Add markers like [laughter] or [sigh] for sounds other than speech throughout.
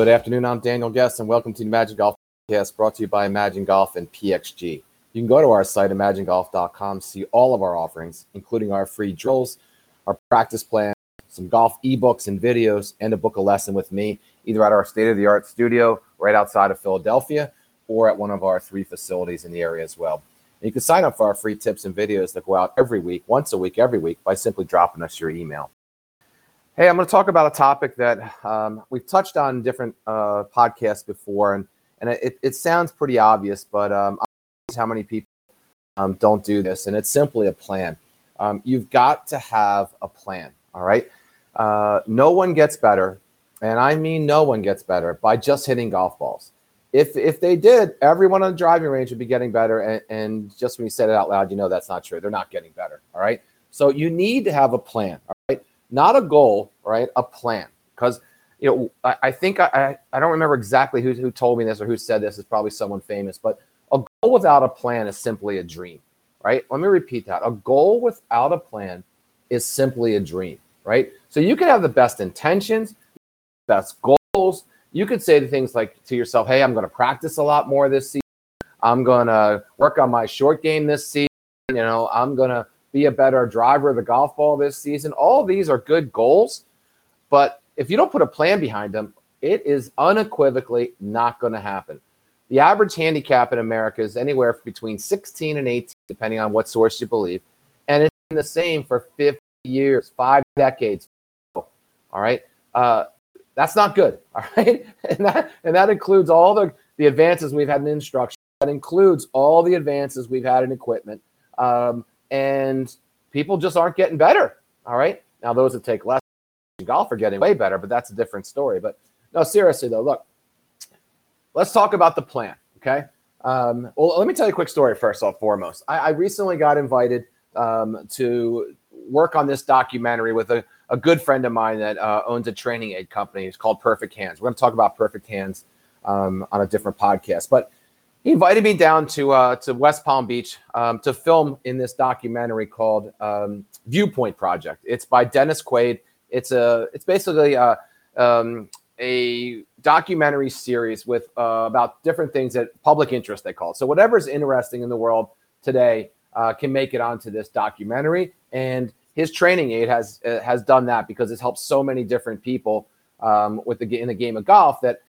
Good afternoon. I'm Daniel Guest, and welcome to the Imagen Golf Podcast brought to you by Imagen Golf and PXG. You can go to our site, imagengolf.com, see all of our offerings, including our free drills, our practice plan, some golf ebooks and videos, and a book a lesson with me, either at our state of the art studio right outside of Philadelphia or at one of our three facilities in the area as well. And you can sign up for our free tips and videos that go out every week, once a week, every week, by simply dropping us your email. Hey, I'm going to talk about a topic that um, we've touched on different uh, podcasts before, and and it, it sounds pretty obvious, but um, how many people um, don't do this, and it's simply a plan. Um, you've got to have a plan. All right. Uh, no one gets better, and I mean no one gets better by just hitting golf balls. If if they did, everyone on the driving range would be getting better. And, and just when you said it out loud, you know that's not true. They're not getting better. All right. So you need to have a plan. All right not a goal, right? A plan. Because you know, I, I think I, I don't remember exactly who, who told me this or who said this. It's probably someone famous, but a goal without a plan is simply a dream, right? Let me repeat that. A goal without a plan is simply a dream, right? So you can have the best intentions, best goals. You could say things like to yourself, "Hey, I'm going to practice a lot more this season. I'm going to work on my short game this season. You know, I'm going to be a better driver of the golf ball this season. All these are good goals, but if you don't put a plan behind them, it is unequivocally not going to happen. The average handicap in America is anywhere between 16 and 18, depending on what source you believe. And it's been the same for 50 years, five decades. All right. Uh, that's not good. [laughs] All right. And that, and that includes all the, the advances we've had in instruction. That includes all the advances we've had in equipment. Um, and people just aren't getting better. All right. Now, those that take less golf are getting way better, but that's a different story. But no, seriously though, look, let's talk about the plan. Okay. Um, well, let me tell you a quick story first off, foremost. I, I recently got invited um, to work on this documentary with a, a good friend of mine that uh, owns a training aid company. It's called Perfect Hands. We're going to talk about Perfect Hands um, on a different podcast. But he invited me down to uh, to West Palm Beach um, to film in this documentary called um, Viewpoint Project. It's by Dennis Quaid. It's a it's basically a, um, a documentary series with uh, about different things that public interest they call it. So whatever's interesting in the world today uh, can make it onto this documentary. And his training aid has uh, has done that because it's helped so many different people um, with the in the game of golf that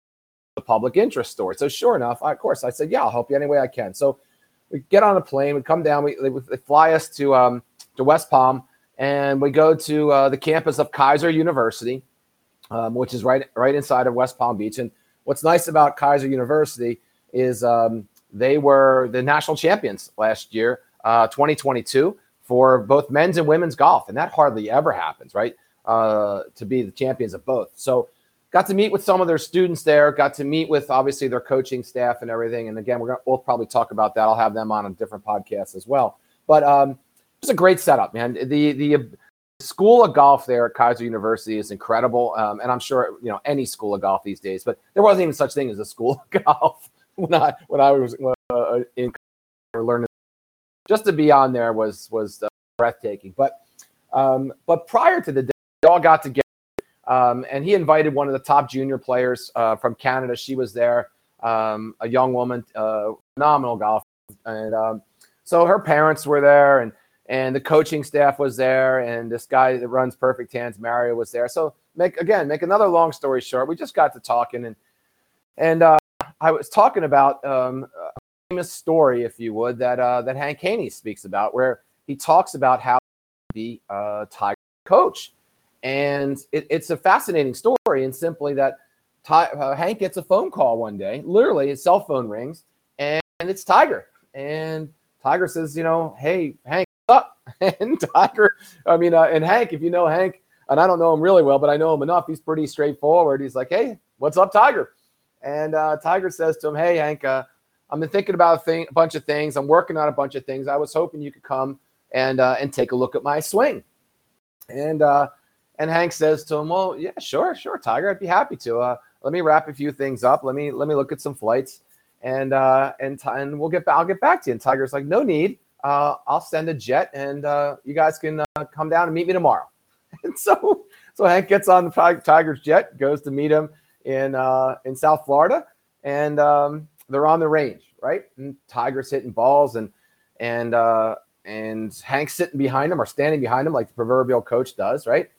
the public interest story. So sure enough, I, of course, I said, yeah, I'll help you any way I can. So we get on a plane, we come down, we they, they fly us to um, to West Palm, and we go to uh, the campus of Keiser University, um, which is right right inside of West Palm Beach. And what's nice about Keiser University is um, they were the national champions last year, uh, 2022, for both men's and women's golf, and that hardly ever happens, right? Uh, to be the champions of both. So got to meet with some of their students there got to meet with obviously their coaching staff and everything and again we're gonna we'll probably talk about that. I'll have them on a different podcast as well. But um it's a great setup man. The the school of golf there at Keiser university is incredible um, and i'm sure you know any school of golf these days but there wasn't even such thing as a school of [laughs] golf when i when i was uh, in learning. Just to be on there was was uh, breathtaking. But um but prior to the day we all got together um, and he invited one of the top junior players uh, from Canada. She was there, um, a young woman, uh, phenomenal golfer. And um, so her parents were there, and and the coaching staff was there, and this guy that runs Perfect Hands, Mario, was there. So make again, make another long story short, we just got to talking, and and uh, I was talking about um, a famous story, if you would, that uh, that Hank Haney speaks about, where he talks about how the uh, Tiger coach and it, it's a fascinating story, and simply that Ty, uh, Hank gets a phone call one day, literally his cell phone rings, and, and it's Tiger. And Tiger says, you know, hey, Hank, up? [laughs] And Tiger, I mean, uh, and Hank, if you know Hank, and I don't know him really well, but I know him enough, he's pretty straightforward. He's like, hey, what's up, Tiger? And uh, Tiger says to him, hey, Hank, uh, I've been thinking about a, thing, a bunch of things. I'm working on a bunch of things. I was hoping you could come and uh, and take a look at my swing. And uh, and Hank says to him, "Well, yeah, sure, sure, Tiger, I'd be happy to. Uh, let me wrap a few things up. Let me let me look at some flights, and uh, and and we'll get I'll get back to you." And Tiger's like, "No need. Uh, I'll send a jet, and uh, you guys can uh, come down and meet me tomorrow." [laughs] And so so Hank gets on Tiger's jet, goes to meet him, in uh, in South Florida, and um, they're on the range, right? And Tiger's hitting balls, and and uh, and Hank's sitting behind him or standing behind him like the proverbial coach does, right?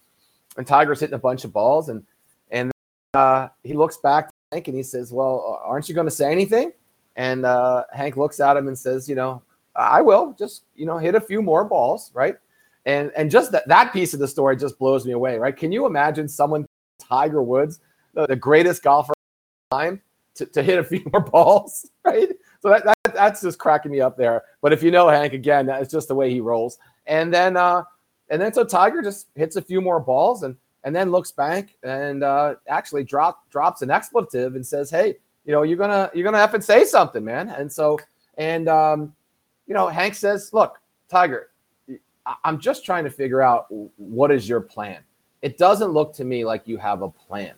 And Tiger's hitting a bunch of balls, and and uh, he looks back to Hank and he says, "Well, aren't you going to say anything?" And uh, Hank looks at him and says, "You know, I will just you know hit a few more balls, right?" And and just that that piece of the story just blows me away, right? Can you imagine someone Tiger Woods, the, the greatest golfer of time, to, to hit a few [laughs] more balls, right? So that, that that's just cracking me up there. But if you know Hank again, that's just the way he rolls. And then uh, and then so Tiger just hits a few more balls and and then looks back and uh, actually drop drops an expletive and says, "Hey, you know, you're gonna you're gonna have to say something, man." And so and um, you know, Hank says, "Look, Tiger, I'm just trying to figure out what is your plan. It doesn't look to me like you have a plan."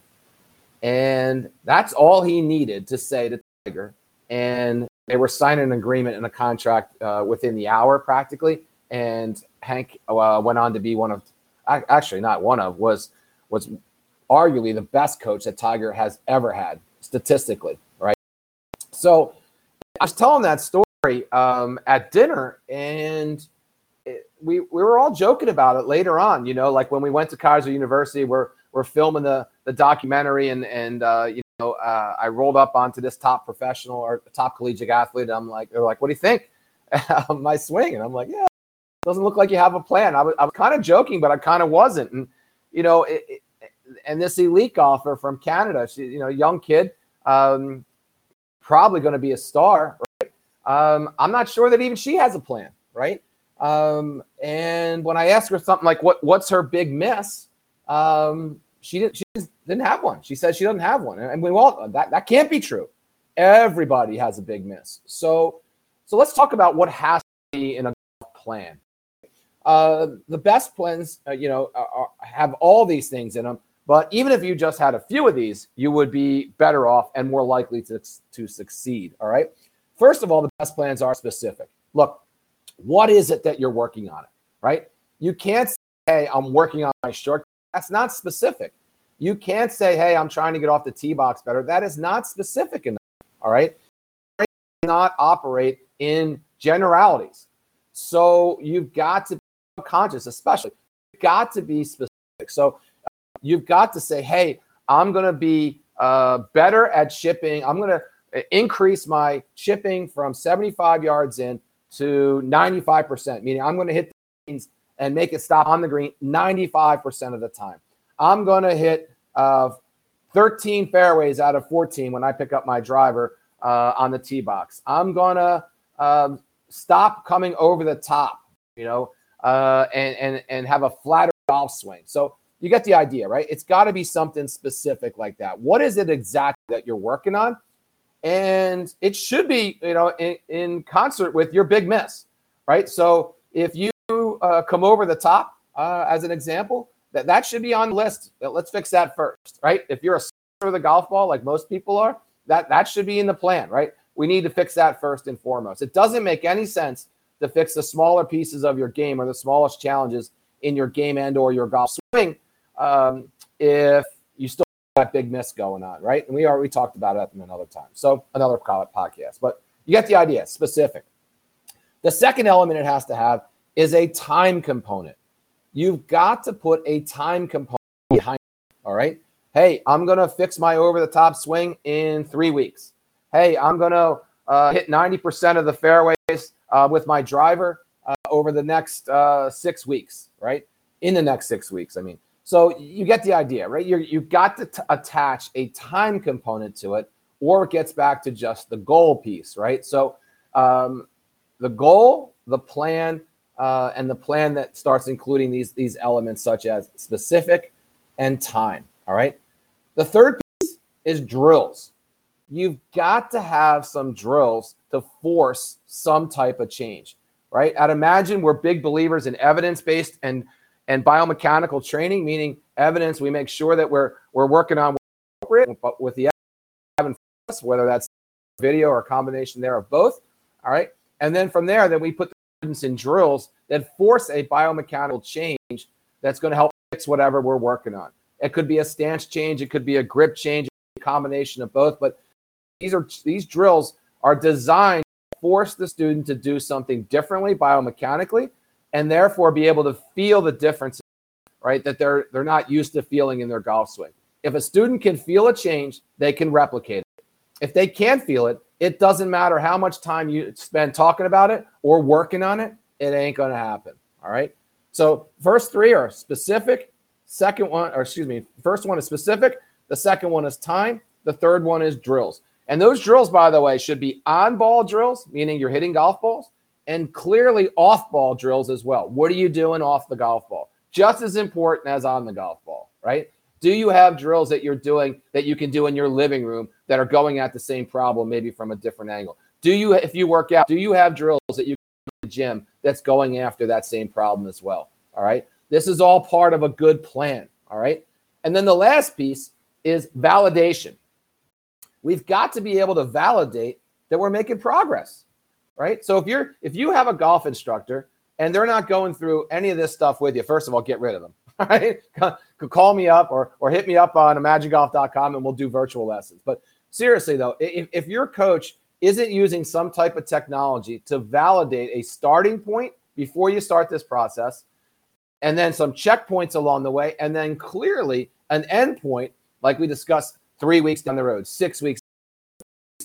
And that's all he needed to say to Tiger. And they were signing an agreement and a contract uh, within the hour practically. And Hank uh, went on to be one of, actually not one of, was was arguably the best coach that Tiger has ever had statistically, right? So I was telling that story um, at dinner, and it, we we were all joking about it later on. You know, like when we went to Keiser University, we're we're filming the the documentary, and and uh, you know, uh, I rolled up onto this top professional or top collegiate athlete. I'm like, they're like, what do you think? [laughs] My swing, and I'm like, yeah, doesn't look like you have a plan. I was, I was kind of joking, but I kind of wasn't. And you know, it, it, and this elite golfer from Canada, she, you know, young kid, um, probably going to be a star. Right? Um, I'm not sure that even she has a plan, right? Um, and when I asked her something like, "What what's her big miss?" Um, she didn't she didn't have one. She said she doesn't have one, and we all that that can't be true. Everybody has a big miss. So so let's talk about what has to be in a plan. Uh, the best plans, uh, you know, are, have all these things in them. But even if you just had a few of these, you would be better off and more likely to, to succeed. All right. First of all, the best plans are specific. Look, what is it that you're working on? It right. You can't say, "Hey, I'm working on my short that's not specific. You can't say, hey, I'm trying to get off the tee box better. That is not specific enough. All right. Not operate in generalities. So you've got to be conscious, especially. Got to be specific. So you've got to say, hey, I'm going to be uh, better at chipping. I'm going to increase my chipping from 75 yards in to 95%, meaning I'm going to hit the and make it stop on the green 95% of the time. I'm going to hit uh, 13 fairways out of 14 when I pick up my driver uh, on the tee box. I'm going to um, stop coming over the top, you know, uh, and, and, and have a flatter golf swing. So you get the idea, right? It's got to be something specific like that. What is it exactly that you're working on? And it should be, you know, in, in concert with your big miss, right? So if you uh, come over the top, uh, as an example, that that should be on the list. Let's fix that first, right? If you're a for the golf ball, like most people are, that that should be in the plan, right? We need to fix that first and foremost. It doesn't make any sense to fix the smaller pieces of your game or the smallest challenges in your game and or your golf swing um, if you still have that big miss going on, right? And we already talked about it another time. So another podcast, but you get the idea. Specific. The second element it has to have is a time component. You've got to put a time component behind it, all right? Hey, I'm going to fix my over the top swing in three weeks. Hey, I'm going to uh, hit 90% of the fairways uh, with my driver uh, over the next uh, six weeks, right? In the next six weeks, I mean. So you get the idea, right? you you've got to t- attach a time component to it, or it gets back to just the goal piece, right? So um, the goal, the plan, uh, and the plan that starts including these these elements such as specific and time. All right. The third piece is drills. You've got to have some drills to force some type of change, right? At Imagen, we're big believers in evidence-based and and biomechanical training, meaning evidence. We make sure that we're we're working on but with the evidence, whether that's video or a combination there of both. All right. And then from there, then we put the students in drills that force a biomechanical change that's going to help fix whatever we're working on. It could be a stance change, it could be a grip change, it combination of both. But these are these drills are designed to force the student to do something differently biomechanically, and therefore be able to feel the difference, right? That they're they're not used to feeling in their golf swing. If a student can feel a change, they can replicate it. If they can't feel it, it doesn't matter how much time you spend talking about it or working on it, it ain't to happen. All right. So, first three are specific. Second one, or excuse me, first one is specific. The second one is time. The third one is drills. And those drills, by the way, should be on ball drills, meaning you're hitting golf balls, and clearly off ball drills as well. What are you doing off the golf ball? Just as important as on the golf ball, right? Do you have drills that you're doing that you can do in your living room that are going at the same problem, maybe from a different angle? Do you, if you work out, do you have drills that you can do in the gym that's going after that same problem as well? All right. This is all part of a good plan. All right. And then the last piece is validation. We've got to be able to validate that we're making progress. Right. So if you're, if you have a golf instructor and they're not going through any of this stuff with you, first of all, get rid of them. [laughs] Right. Call me up or, or hit me up on imagengolf.com and we'll do virtual lessons. But seriously, though, if, if your coach isn't using some type of technology to validate a starting point before you start this process, and then some checkpoints along the way, and then clearly an endpoint, like we discussed three weeks down the road, six weeks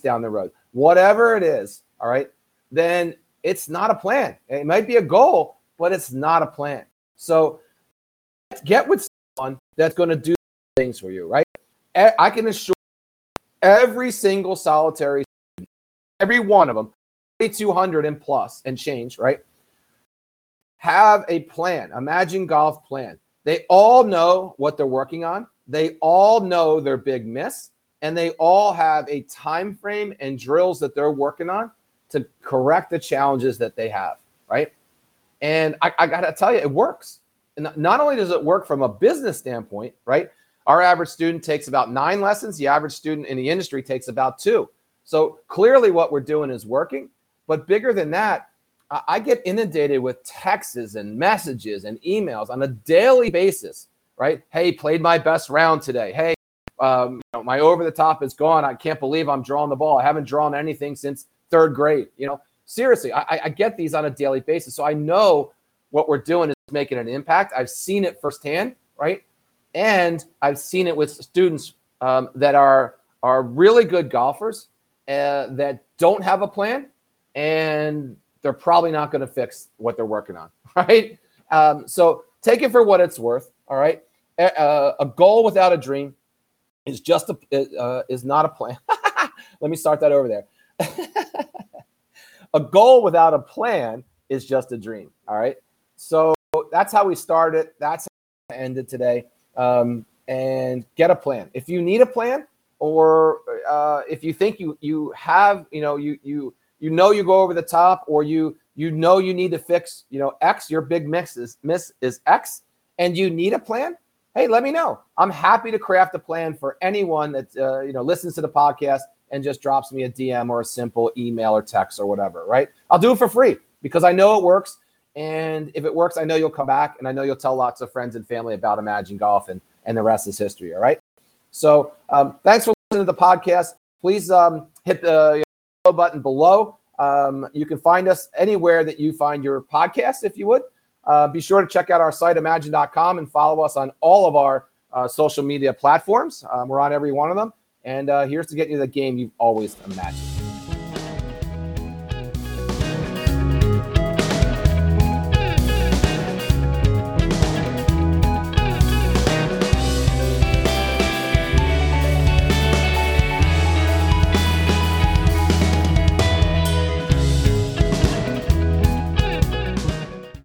down the road, whatever it is, all right, then it's not a plan. It might be a goal, but it's not a plan. So get with someone that's going to do things for you, right? I can assure every single solitary, every one of them, 200 and plus and change, right? Have a plan. Imagen golf plan. They all know what they're working on. They all know their big miss, and they all have a time frame and drills that they're working on to correct the challenges that they have, right? And I, I got to tell you, it works. And not only does it work from a business standpoint, right? Our average student takes about nine lessons. The average student in the industry takes about two. So clearly, what we're doing is working. But bigger than that, I get inundated with texts and messages and emails on a daily basis, right? Hey, played my best round today. Hey, um, you know, my over the top is gone. I can't believe I'm drawing the ball. I haven't drawn anything since third grade. You know, seriously, I, I get these on a daily basis. So I know what we're doing is making an impact. I've seen it firsthand, right? And I've seen it with students um, that are are really good golfers uh, that don't have a plan, and they're probably not going to fix what they're working on, [laughs] right? Um, so take it for what it's worth. All right, a, a goal without a dream is just a uh, is not a plan. [laughs] Let me start that over there. [laughs] a goal without a plan is just a dream. All right. So that's how we started. That's how we ended today. Um, and get a plan. If you need a plan, or uh, if you think you you have, you know, you you you know you go over the top, or you you know you need to fix, you know, X. Your big mix is miss is X, and you need a plan. Hey, let me know. I'm happy to craft a plan for anyone that uh, you know listens to the podcast and just drops me a DM or a simple email or text or whatever. Right? I'll do it for free because I know it works and if it works, I know you'll come back and I know you'll tell lots of friends and family about Imagen Golf and, and the rest is history. All right. So um, thanks for listening to the podcast. Please um, hit the button below. Um, you can find us anywhere that you find your podcast, if you would. Uh, be sure to check out our site, imagine.com, and follow us on all of our uh, social media platforms. Um, we're on every one of them. And uh, here's to get you the game you've always imagined.